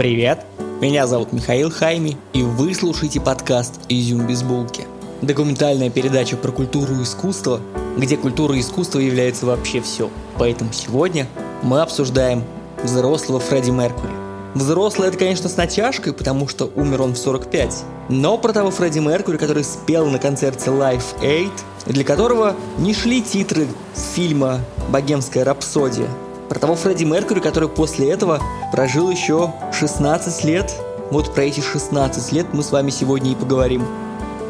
Привет! Меня зовут Михаил Хайми, и вы слушаете подкаст «Изюм без булки». Документальная передача про культуру и искусство, где культура и искусство является вообще все. Поэтому сегодня мы обсуждаем взрослого Фредди Меркури. Взрослый это, конечно, с натяжкой, потому что умер он в 45. Но про того Фредди Меркури, который спел на концерте Live Aid, для которого не шли титры фильма «Богемская рапсодия», про того Фредди Меркьюри, который после этого прожил еще 16 лет. Вот про эти 16 лет мы с вами сегодня и поговорим.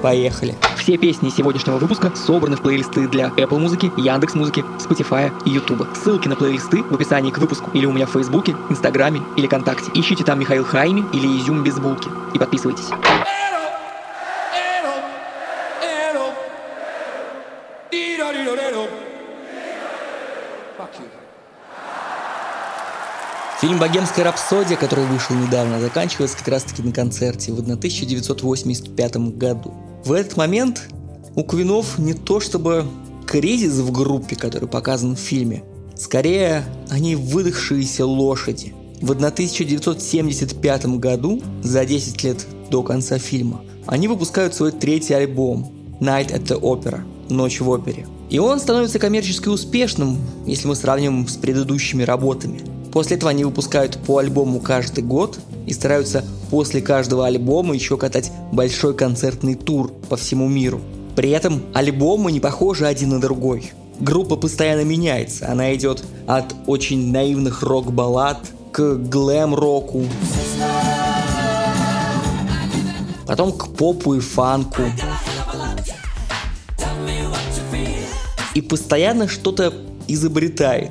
Поехали. Все песни сегодняшнего выпуска собраны в плейлисты для Apple музыки, Яндекс музыки, Spotify и YouTube. Ссылки на плейлисты в описании к выпуску или у меня в Фейсбуке, Инстаграме или ВКонтакте. Ищите там Михаил Хайми или Изюм без булки и подписывайтесь. Фильм «Богемская рапсодия», который вышел недавно, заканчивается как раз-таки на концерте в 1985 году. В этот момент у Квинов не то чтобы кризис в группе, который показан в фильме, скорее они выдохшиеся лошади. В 1975 году, за 10 лет до конца фильма, они выпускают свой третий альбом «Night at the Opera» – «Ночь в опере». И он становится коммерчески успешным, если мы сравним с предыдущими работами – После этого они выпускают по альбому каждый год и стараются после каждого альбома еще катать большой концертный тур по всему миру. При этом альбомы не похожи один на другой. Группа постоянно меняется, она идет от очень наивных рок-баллад к глэм-року, потом к попу и фанку. И постоянно что-то изобретает.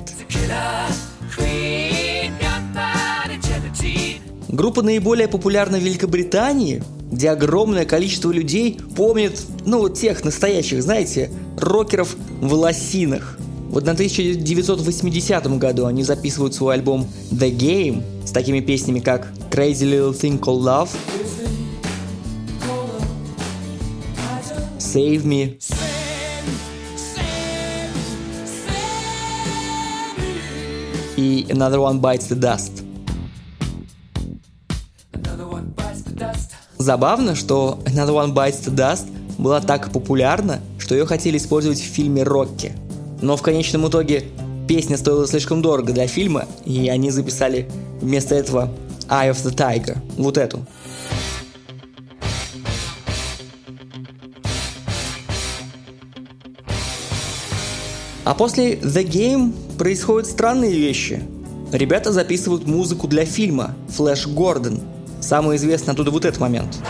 Группа наиболее популярна в Великобритании, где огромное количество людей помнит, ну, тех настоящих, знаете, рокеров в лосинах. Вот на 1980 году они записывают свой альбом The Game с такими песнями, как Crazy Little Thing Called Love, Save Me, и Another One Bites the Dust. Забавно, что Another One Bites the Dust была так популярна, что ее хотели использовать в фильме «Рокки». Но в конечном итоге песня стоила слишком дорого для фильма, и они записали вместо этого Eye of the Tiger, вот эту. А после The Game происходят странные вещи. Ребята записывают музыку для фильма «Флэш Гордон», Самый известный оттуда вот этот момент.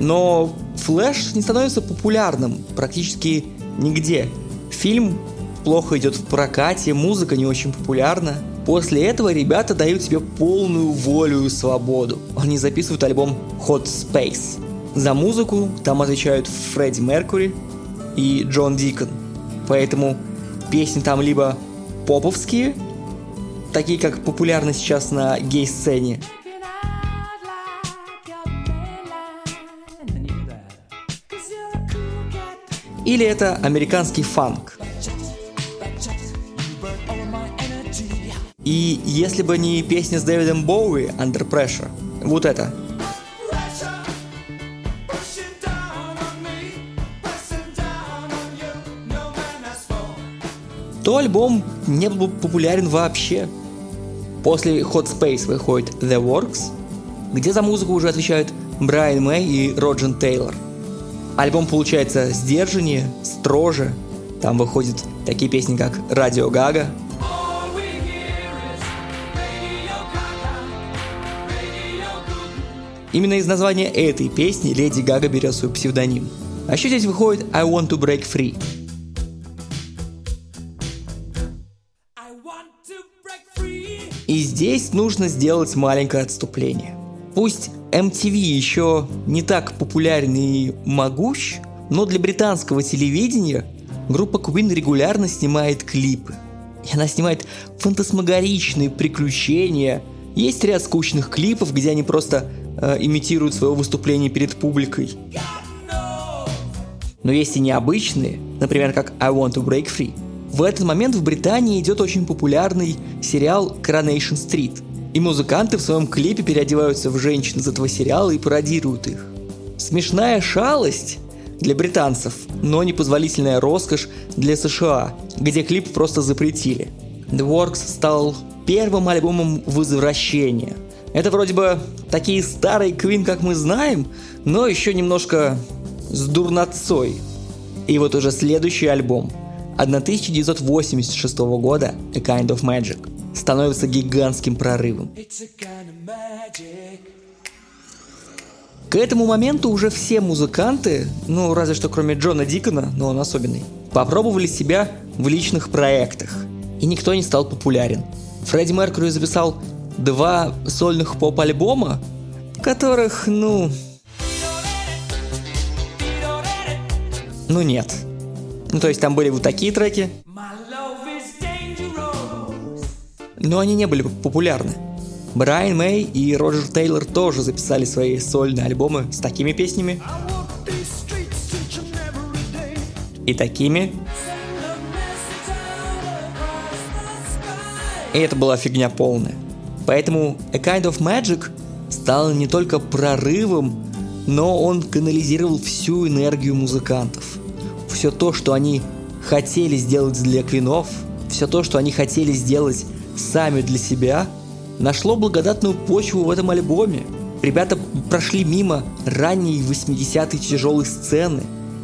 Но Флэш не становится популярным практически нигде. Фильм плохо идет в прокате, музыка не очень популярна. После этого ребята дают себе полную волю и свободу. Они записывают альбом Hot Space. За музыку там отвечают Фредди Меркури и Джон Дикон. Поэтому песни там либо поповские, такие как популярны сейчас на гей-сцене, или это американский фанк. И если бы не песня с Дэвидом Боуи «Under Pressure», вот это – то альбом не был бы популярен вообще. После Hot Space выходит The Works, где за музыку уже отвечают Брайан Мэй и Роджин Тейлор. Альбом получается сдержаннее, строже. Там выходят такие песни, как «Радио Гага», Именно из названия этой песни Леди Гага берет свой псевдоним. А еще здесь выходит I Want to Break Free – здесь нужно сделать маленькое отступление. Пусть MTV еще не так популярен и могущ, но для британского телевидения группа Queen регулярно снимает клипы. И она снимает фантасмагоричные приключения. Есть ряд скучных клипов, где они просто э, имитируют свое выступление перед публикой. Но есть и необычные, например, как I Want to Break Free. В этот момент в Британии идет очень популярный сериал Coronation Street. И музыканты в своем клипе переодеваются в женщин из этого сериала и пародируют их. Смешная шалость для британцев, но непозволительная роскошь для США, где клип просто запретили. The Works стал первым альбомом возвращения. Это вроде бы такие старые Queen, как мы знаем, но еще немножко с дурнотцой. И вот уже следующий альбом 1986 года A Kind of Magic становится гигантским прорывом. К этому моменту уже все музыканты, ну разве что кроме Джона Дикона, но он особенный, попробовали себя в личных проектах. И никто не стал популярен. Фредди Меркьюри записал два сольных поп-альбома, которых, ну... Ну нет. Ну то есть там были вот такие треки, но они не были популярны. Брайан Мэй и Роджер Тейлор тоже записали свои сольные альбомы с такими песнями и такими. И это была фигня полная. Поэтому A Kind of Magic стал не только прорывом, но он канализировал всю энергию музыкантов. Все то, что они хотели сделать для квинов, все то, что они хотели сделать сами для себя – нашло благодатную почву в этом альбоме. Ребята прошли мимо ранней 80-й тяжелой сцены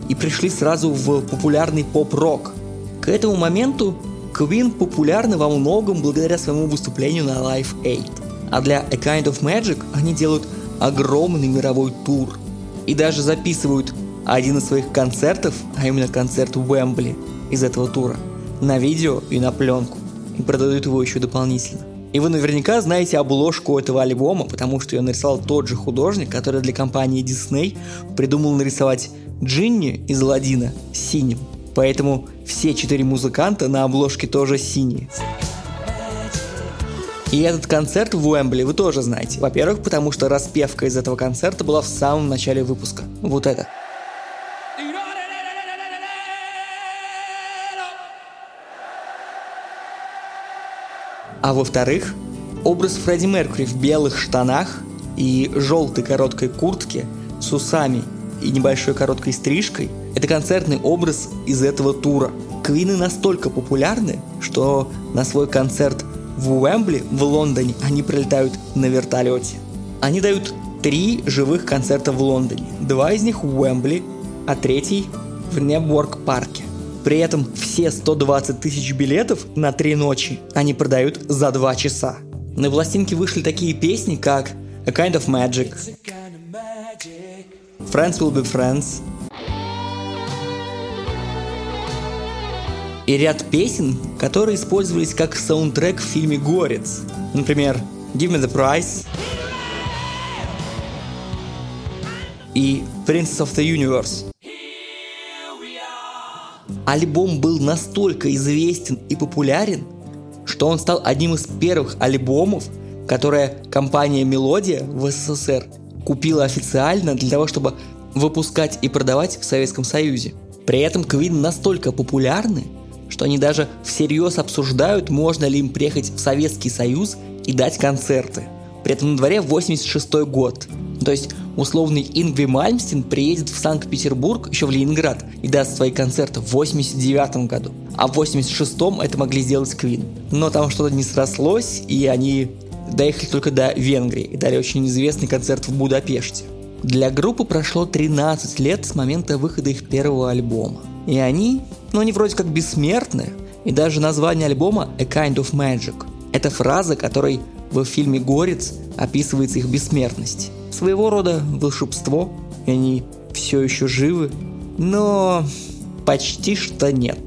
и пришли сразу в популярный поп-рок. К этому моменту Queen популярны во многом благодаря своему выступлению на Live Aid. А для A Kind of Magic они делают огромный мировой тур. И даже записывают один из своих концертов, а именно концерт Уэмбли из этого тура, на видео и на пленку. И продают его еще дополнительно. И вы наверняка знаете обложку этого альбома, потому что ее нарисовал тот же художник, который для компании Disney придумал нарисовать Джинни из Ладина синим. Поэтому все четыре музыканта на обложке тоже синие. И этот концерт в Уэмбли вы тоже знаете. Во-первых, потому что распевка из этого концерта была в самом начале выпуска. Вот это. А во-вторых, образ Фредди Меркьюри в белых штанах и желтой короткой куртке с усами и небольшой короткой стрижкой – это концертный образ из этого тура. Квины настолько популярны, что на свой концерт в Уэмбли в Лондоне они прилетают на вертолете. Они дают три живых концерта в Лондоне. Два из них в Уэмбли, а третий в Неборг-парке. При этом все 120 тысяч билетов на три ночи они продают за два часа. На пластинке вышли такие песни, как A Kind of Magic, Friends Will Be Friends, и ряд песен, которые использовались как саундтрек в фильме «Горец». Например, Give Me The Price и Princess of the Universe. Альбом был настолько известен и популярен, что он стал одним из первых альбомов, которые компания Мелодия в СССР купила официально для того, чтобы выпускать и продавать в Советском Союзе. При этом Queen настолько популярны, что они даже всерьез обсуждают, можно ли им приехать в Советский Союз и дать концерты. При этом на дворе 86 год. То есть условный Ингви Мальмстин приедет в Санкт-Петербург, еще в Ленинград, и даст свои концерты в 89 году. А в 86-м это могли сделать Квин. Но там что-то не срослось, и они доехали только до Венгрии и дали очень известный концерт в Будапеште. Для группы прошло 13 лет с момента выхода их первого альбома. И они, ну они вроде как бессмертны, и даже название альбома A Kind of Magic. Это фраза, которой в фильме «Горец» описывается их бессмертность. Своего рода волшебство, и они все еще живы, но почти что нет.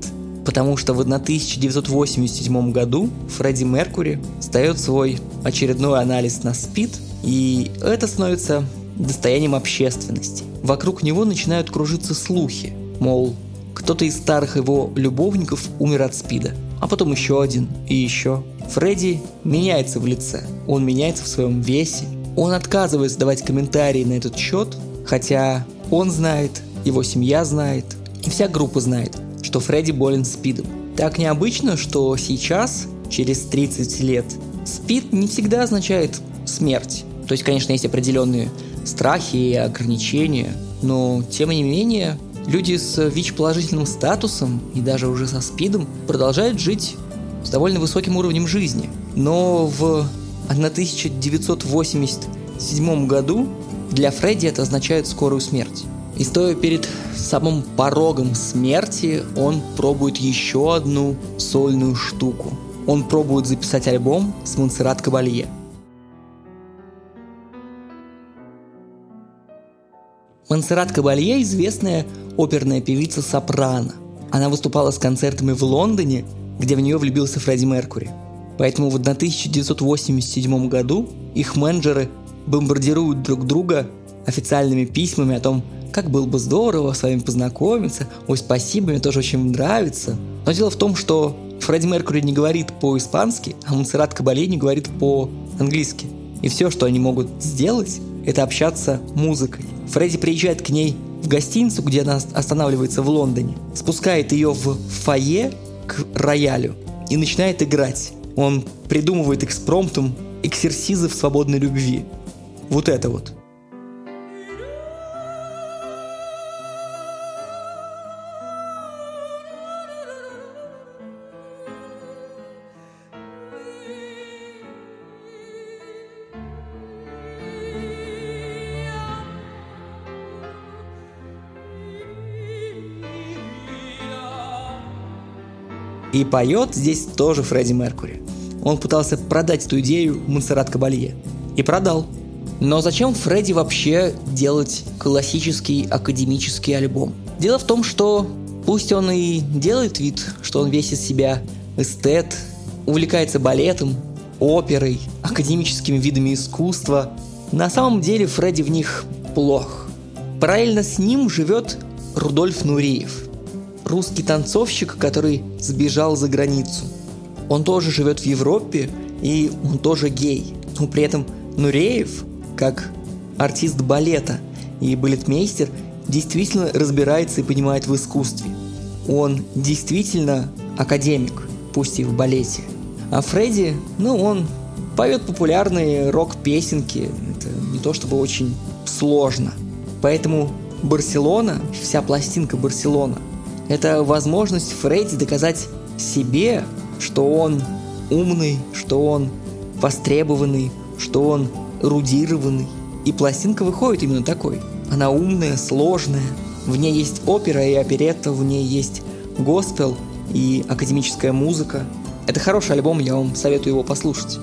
Потому что в 1987 году Фредди Меркури сдает свой очередной анализ на СПИД, и это становится достоянием общественности. Вокруг него начинают кружиться слухи, мол, кто-то из старых его любовников умер от СПИДа, а потом еще один и еще. Фредди меняется в лице, он меняется в своем весе, он отказывается давать комментарии на этот счет, хотя он знает, его семья знает, и вся группа знает, что Фредди болен спидом. Так необычно, что сейчас, через 30 лет, СПИД не всегда означает смерть. То есть, конечно, есть определенные страхи и ограничения, но тем не менее люди с ВИЧ-положительным статусом и даже уже со СПИДом продолжают жить с довольно высоким уровнем жизни. Но в 1987 году для Фредди это означает скорую смерть. И стоя перед самым порогом смерти, он пробует еще одну сольную штуку. Он пробует записать альбом с Монсеррат Кабалье. Монсеррат Кабалье – известная оперная певица сопрано. Она выступала с концертами в Лондоне, где в нее влюбился Фредди Меркури. Поэтому в 1987 году их менеджеры бомбардируют друг друга официальными письмами о том, как было бы здорово с вами познакомиться, ой, спасибо, мне тоже очень нравится. Но дело в том, что Фредди Меркури не говорит по-испански, а Монсеррат Кабале не говорит по-английски. И все, что они могут сделать, это общаться музыкой. Фредди приезжает к ней в гостиницу, где она останавливается в Лондоне, спускает ее в фойе к роялю и начинает играть. Он придумывает экспромтом эксерсизы в свободной любви. Вот это вот. И поет здесь тоже Фредди Меркури. Он пытался продать эту идею Монсеррат Кабалье. И продал. Но зачем Фредди вообще делать классический академический альбом? Дело в том, что пусть он и делает вид, что он весь из себя эстет, увлекается балетом, оперой, академическими видами искусства, на самом деле Фредди в них плох. Параллельно с ним живет Рудольф Нуриев – русский танцовщик, который сбежал за границу. Он тоже живет в Европе, и он тоже гей. Но при этом Нуреев, как артист балета и балетмейстер, действительно разбирается и понимает в искусстве. Он действительно академик, пусть и в балете. А Фредди, ну, он поет популярные рок-песенки. Это не то чтобы очень сложно. Поэтому Барселона, вся пластинка Барселона – это возможность Фредди доказать себе, что он умный, что он востребованный, что он рудированный. И пластинка выходит именно такой. Она умная, сложная. В ней есть опера и оперетта, в ней есть госпел и академическая музыка. Это хороший альбом, я вам советую его послушать.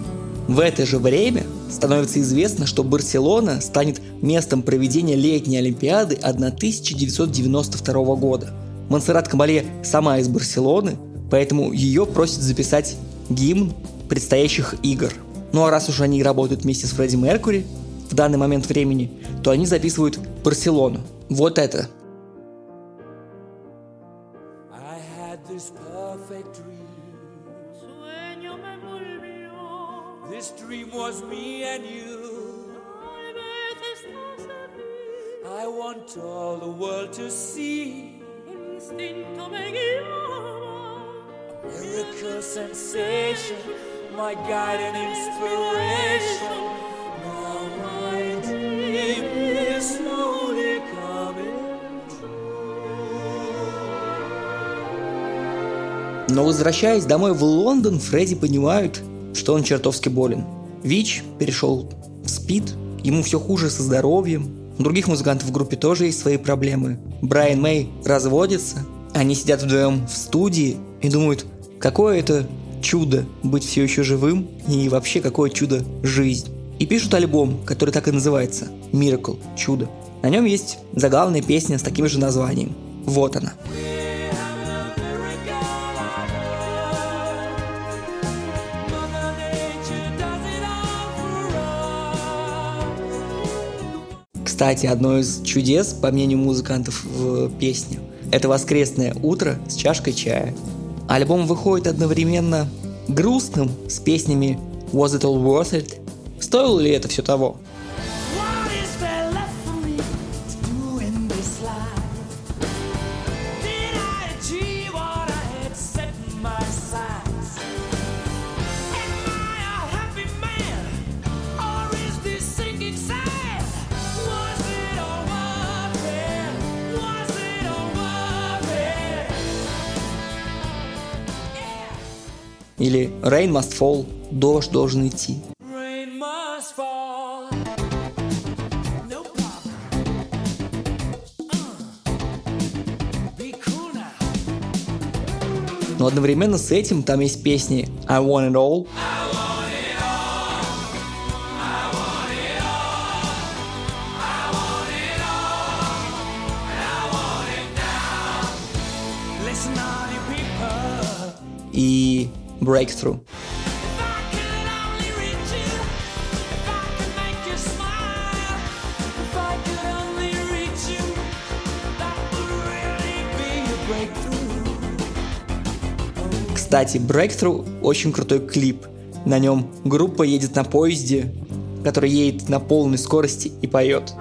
В это же время становится известно, что Барселона станет местом проведения летней Олимпиады 1992 года – Монсеррат Камале сама из Барселоны, поэтому ее просят записать гимн предстоящих игр. Ну а раз уж они работают вместе с Фредди Меркури в данный момент времени, то они записывают Барселону. Вот это. I want all the world to see istinto me guiava. Miracle sensation, my guide and inspiration. Now my dream is slowly coming Но возвращаясь домой в Лондон, Фредди понимает, что он чертовски болен. ВИЧ перешел в СПИД, ему все хуже со здоровьем, у других музыкантов в группе тоже есть свои проблемы. Брайан Мэй разводится, они сидят вдвоем в студии и думают, какое это чудо быть все еще живым и вообще какое чудо жизнь. И пишут альбом, который так и называется Miracle, чудо. На нем есть заглавная песня с таким же названием. Вот она. Кстати, одно из чудес, по мнению музыкантов в песне, это воскресное утро с чашкой чая. Альбом выходит одновременно грустным с песнями Was It All Worth It? Стоило ли это все того? Rain Must Fall, дождь должен идти. Но одновременно с этим там есть песни I Want It All, и Breakthrough. Кстати, Breakthrough очень крутой клип. На нем группа едет на поезде, который едет на полной скорости и поет.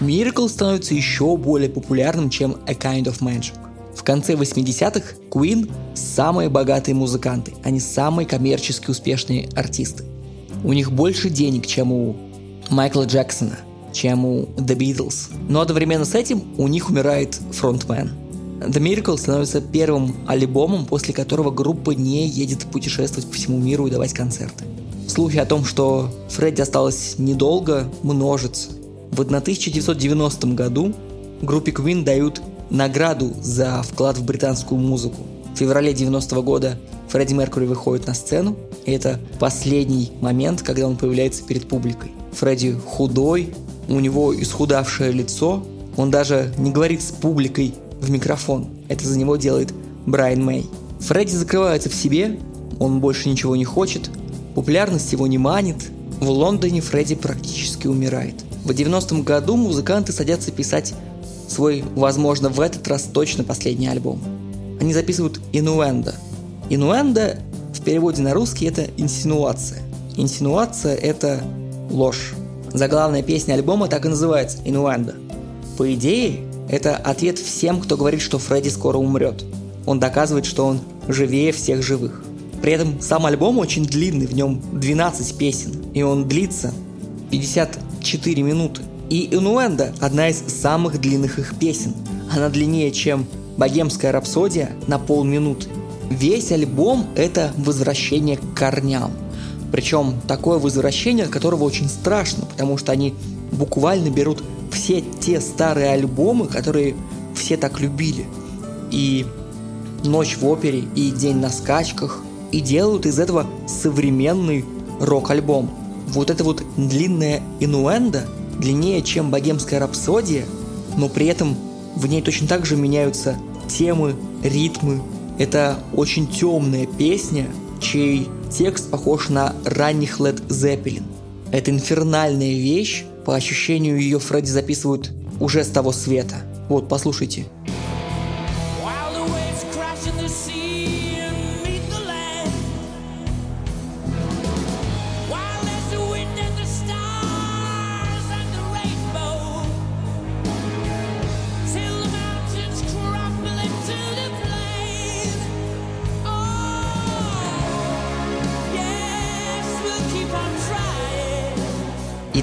Miracle становится еще более популярным, чем A Kind of Magic. В конце 80-х Queen – самые богатые музыканты, они самые коммерчески успешные артисты. У них больше денег, чем у Майкла Джексона, чем у The Beatles. Но одновременно с этим у них умирает фронтмен. The Miracle становится первым альбомом, после которого группа не едет путешествовать по всему миру и давать концерты. Слухи о том, что Фредди осталось недолго, множатся. В 1990 году группе Queen дают награду за вклад в британскую музыку. В феврале 90 -го года Фредди Меркури выходит на сцену, и это последний момент, когда он появляется перед публикой. Фредди худой, у него исхудавшее лицо, он даже не говорит с публикой в микрофон. Это за него делает Брайан Мэй. Фредди закрывается в себе, он больше ничего не хочет, популярность его не манит. В Лондоне Фредди практически умирает. В 90-м году музыканты садятся писать свой, возможно, в этот раз точно последний альбом. Они записывают «Инуэнда». «Инуэнда» в переводе на русский это инсинуация. Инсинуация – это ложь. Заглавная песня альбома так и называется «Инуэнда». По идее, это ответ всем, кто говорит, что Фредди скоро умрет. Он доказывает, что он живее всех живых. При этом сам альбом очень длинный, в нем 12 песен, и он длится 54 минуты. И «Инуэнда» – одна из самых длинных их песен. Она длиннее, чем «Богемская рапсодия» на полминуты. Весь альбом – это возвращение к корням. Причем такое возвращение, от которого очень страшно, потому что они буквально берут все те старые альбомы, которые все так любили. И «Ночь в опере», и «День на скачках», и делают из этого современный рок-альбом. Вот это вот длинная инуэнда – длиннее, чем богемская рапсодия, но при этом в ней точно так же меняются темы, ритмы. Это очень темная песня, чей текст похож на ранних Led Zeppelin. Это инфернальная вещь, по ощущению ее Фредди записывают уже с того света. Вот, послушайте.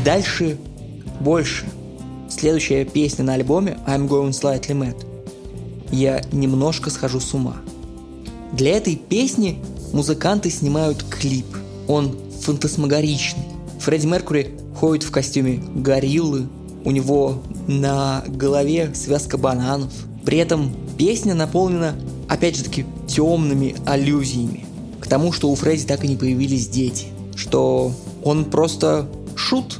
Дальше больше. Следующая песня на альбоме I'm Going Slightly Mad. Я немножко схожу с ума. Для этой песни музыканты снимают клип. Он фантасмагоричный. Фредди Меркури ходит в костюме гориллы, у него на голове связка бананов. При этом песня наполнена, опять же таки, темными аллюзиями к тому, что у Фредди так и не появились дети, что он просто шут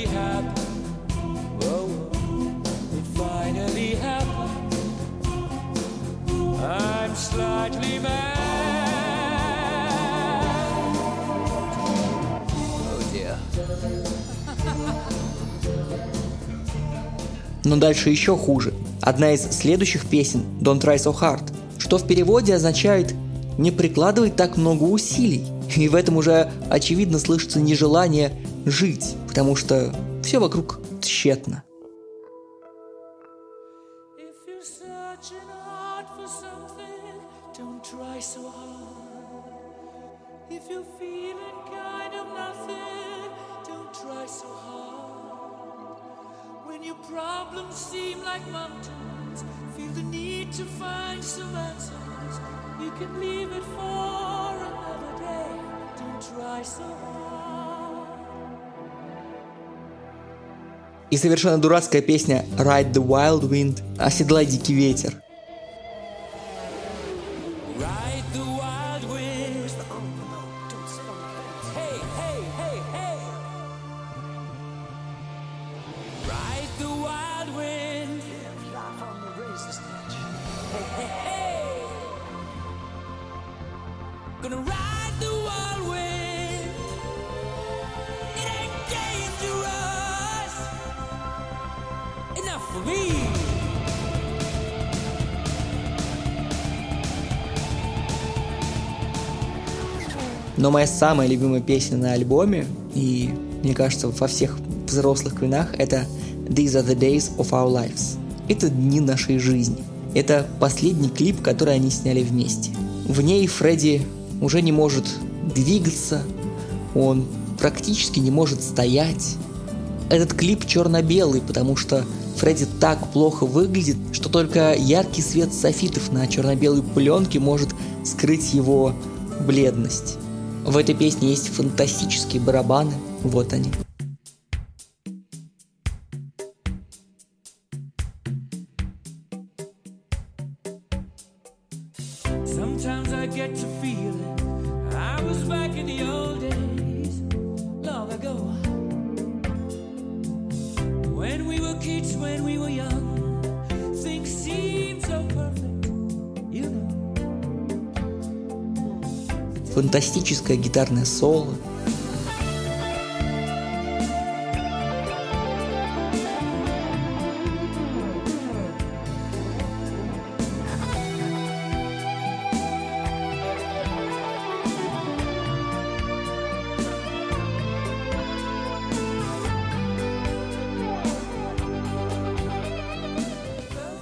Но дальше еще хуже. Одна из следующих песен «Don't Try So Hard», что в переводе означает «не прикладывай так много усилий». И в этом уже очевидно слышится нежелание жить, потому что все вокруг тщетно. И совершенно дурацкая песня Ride the Wild Wind «Оседлай дикий ветер». Но моя самая любимая песня на альбоме, и мне кажется, во всех взрослых квинах, это These are the days of our lives. Это дни нашей жизни. Это последний клип, который они сняли вместе. В ней Фредди уже не может двигаться, он практически не может стоять. Этот клип черно-белый, потому что Фредди так плохо выглядит, что только яркий свет софитов на черно-белой пленке может скрыть его бледность. В этой песне есть фантастические барабаны, вот они. Фантастическое гитарное соло.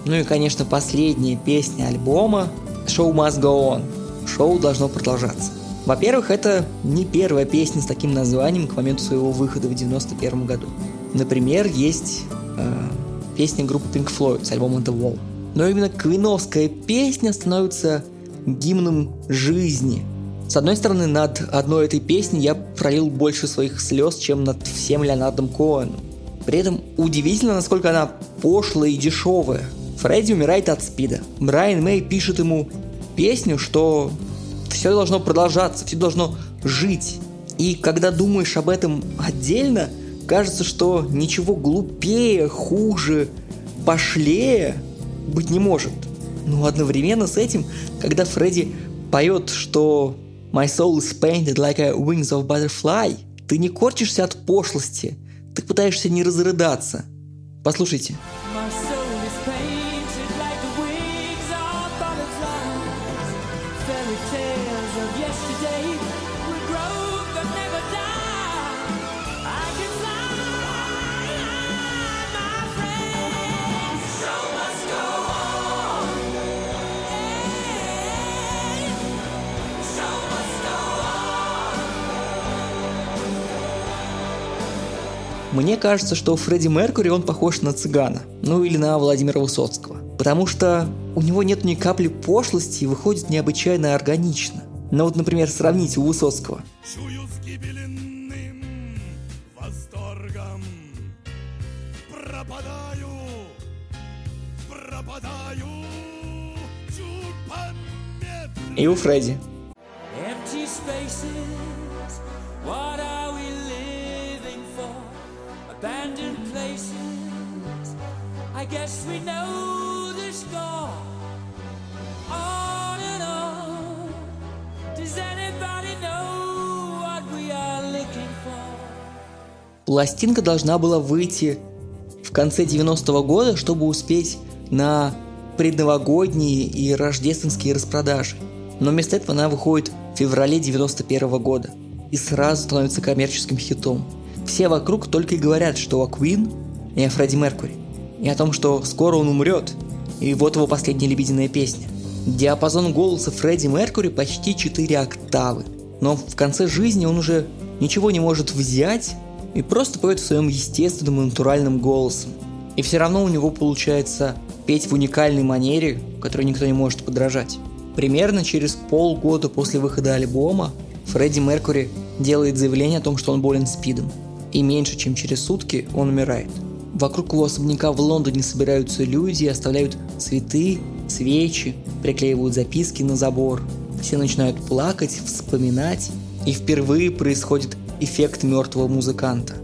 Ну и, конечно, последняя песня альбома «Show must go on». Шоу должно продолжаться. Во-первых, это не первая песня с таким названием к моменту своего выхода в 91 году. Например, есть э, песня группы Pink Floyd с альбома The Wall. Но именно квиновская песня становится гимном жизни. С одной стороны, над одной этой песней я пролил больше своих слез, чем над всем Леонардом Коэном. При этом удивительно, насколько она пошлая и дешевая. Фредди умирает от спида. Брайан Мэй пишет ему песню, что все должно продолжаться, все должно жить. И когда думаешь об этом отдельно, кажется, что ничего глупее, хуже, пошлее быть не может. Но одновременно с этим, когда Фредди поет, что «My soul is painted like a wings of butterfly», ты не корчишься от пошлости, ты пытаешься не разрыдаться. Послушайте. My Мне кажется, что Фредди Меркури он похож на цыгана, ну или на Владимира Высоцкого, потому что у него нет ни капли пошлости и выходит необычайно органично. Ну вот, например, сравните у Высоцкого. Чую с гибельным восторгом Пропадаю, пропадаю Чуть И у Фредди. Abandoned places, I guess we know the score. On and on, does anybody know what we are looking for? Пластинка должна была выйти в конце 90-го года, чтобы успеть на предновогодние и рождественские распродажи. Но вместо этого она выходит в феврале 91 года и сразу становится коммерческим хитом. Все вокруг только и говорят, что о Queen и о Фредди Меркури, и о том, что скоро он умрет. И вот его последняя лебединая песня. Диапазон голоса Фредди Меркури почти 4 октавы. Но в конце жизни он уже ничего не может взять и просто поет в своем естественном и натуральном голосом. И все равно у него получается петь в уникальной манере, которой никто не может подражать. Примерно через полгода после выхода альбома Фредди Меркури делает заявление о том, что он болен СПИДом. И меньше чем через сутки он умирает. Вокруг его особняка в Лондоне собираются люди, оставляют цветы, свечи, приклеивают записки на забор. Все начинают плакать, вспоминать, и впервые происходит эффект мертвого музыканта.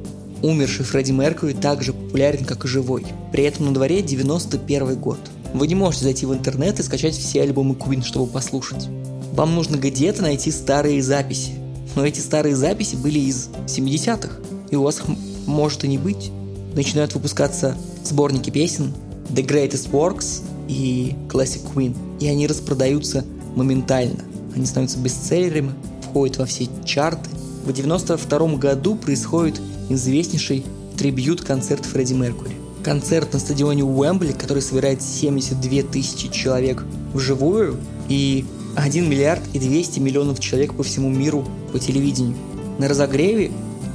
Умерший Фредди Меркьюри так же популярен, как и живой. При этом на дворе 91 год. Вы не можете зайти в интернет и скачать все альбомы Queen, чтобы послушать. Вам нужно где-то найти старые записи. Но эти старые записи были из 70-х, и у вас их может и не быть. Начинают выпускаться сборники песен The Greatest Works и Classic Queen, и они распродаются моментально. Они становятся бестселлерами, входят во все чарты. В 92 году происходит известнейший трибьют-концерт Фредди Меркури. Концерт на стадионе Уэмбли, который собирает 72 тысячи человек вживую и 1 миллиард и 200 миллионов человек по всему миру по телевидению. На разогреве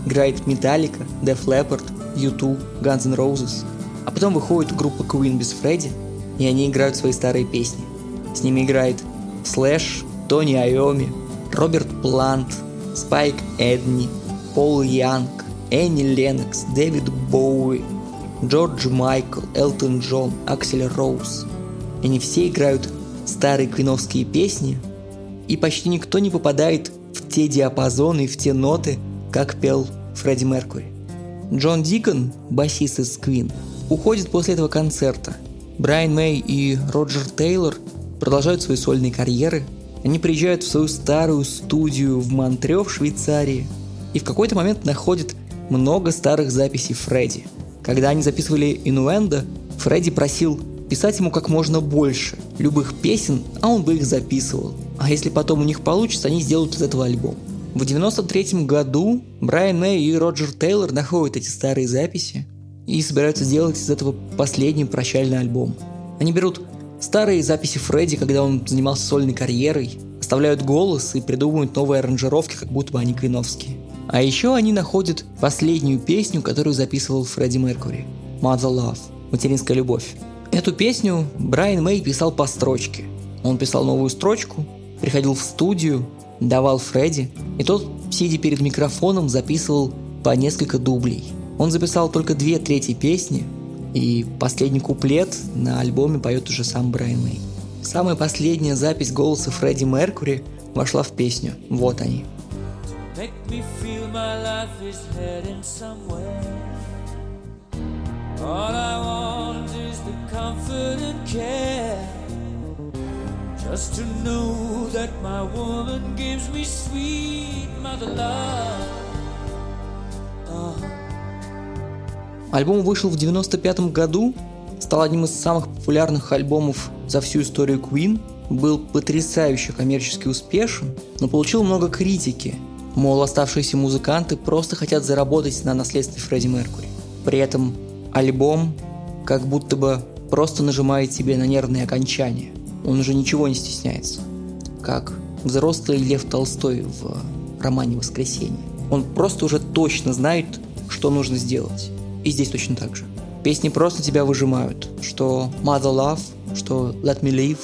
играет Металлика, Def Leppard, U2, Guns N' Roses. А потом выходит группа Queen без Фредди, и они играют свои старые песни. С ними играет Слэш, Тони Айоми, Роберт Плант, Спайк Эдни, Пол Янг, Энни Ленокс, Дэвид Боуи, Джордж Майкл, Элтон Джон, Аксель Роуз. Они все играют старые квиновские песни, и почти никто не попадает в те диапазоны в те ноты, как пел Фредди Меркури. Джон Дикон, басист из Queen, уходит после этого концерта. Брайан Мэй и Роджер Тейлор продолжают свои сольные карьеры. Они приезжают в свою старую студию в Монтре в Швейцарии и в какой-то момент находят много старых записей Фредди. Когда они записывали «Инуэнда», Фредди просил писать ему как можно больше любых песен, а он бы их записывал. А если потом у них получится, они сделают из этого альбом. В 93 году Брайан Мэй и Роджер Тейлор находят эти старые записи и собираются сделать из этого последний прощальный альбом. Они берут старые записи Фредди, когда он занимался сольной карьерой, оставляют голос и придумывают новые аранжировки, как будто бы они квиновские. А еще они находят последнюю песню, которую записывал Фредди Меркури – «Mother Love» – «Материнская любовь». Эту песню Брайан Мэй писал по строчке. Он писал новую строчку, приходил в студию, давал Фредди, и тот, сидя перед микрофоном, записывал по несколько дублей. Он записал только две трети песни, и последний куплет на альбоме поет уже сам Брайан Мэй. Самая последняя запись голоса Фредди Меркури вошла в песню. Вот они. Make me feel my life is heading somewhere. All I want is the comfort and care. Just to know that my woman gives me sweet mother love. Альбом вышел в 95 году, стал одним из самых популярных альбомов за всю историю Queen, был потрясающе коммерчески успешен, но получил много критики. Мол, оставшиеся музыканты просто хотят заработать на наследстве Фредди Меркури. При этом альбом как будто бы просто нажимает себе на нервные окончания. Он уже ничего не стесняется. Как взрослый Лев Толстой в романе «Воскресенье». Он просто уже точно знает, что нужно сделать. И здесь точно так же. Песни просто тебя выжимают. Что Mother Love, что Let Me Live.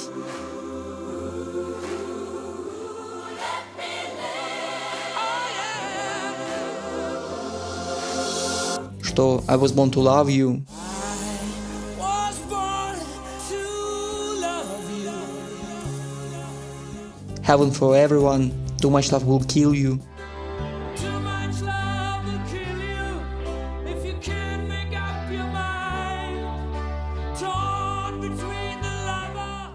Что I Was Born to Love You. Heaven for Everyone. Too Much Love Will Kill You.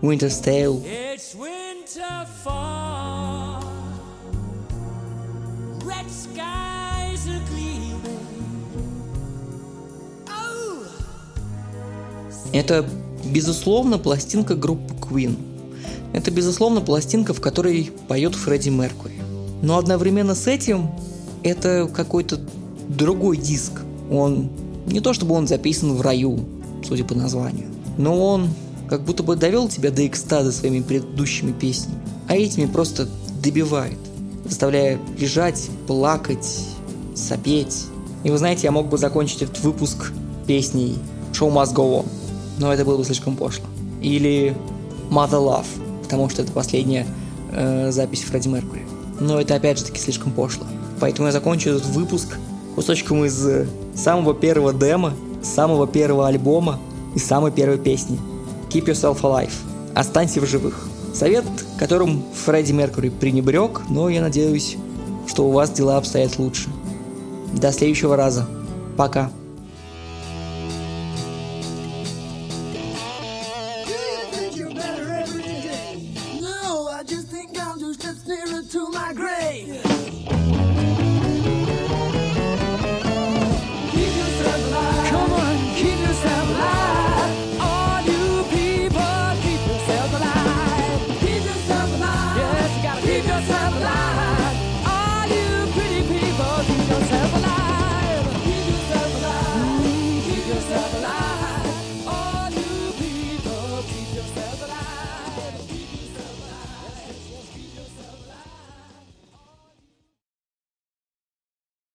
Winter's Tale. It's winter fall. Red skies are gleaming. Oh, Это, безусловно, пластинка группы Queen. Это, безусловно, пластинка, в которой поет Фредди Меркури. Но одновременно с этим это какой-то другой диск. Он не то чтобы он записан в раю, судя по названию, но он как будто бы довел тебя до экстаза своими предыдущими песнями, а этими просто добивает, заставляя лежать, плакать, сопеть. И вы знаете, я мог бы закончить этот выпуск песней «Show must go on», но это было бы слишком пошло. Или «Mother Love», потому что это последняя э, запись Фредди Меркури. Но это опять же таки слишком пошло. Поэтому я закончу этот выпуск кусочком из э, самого первого демо, самого первого альбома и самой первой песни «Keep Yourself Alive» – «Останься в живых». Совет, которым Фредди Меркури пренебрег, но я надеюсь, что у вас дела обстоят лучше. До следующего раза. Пока.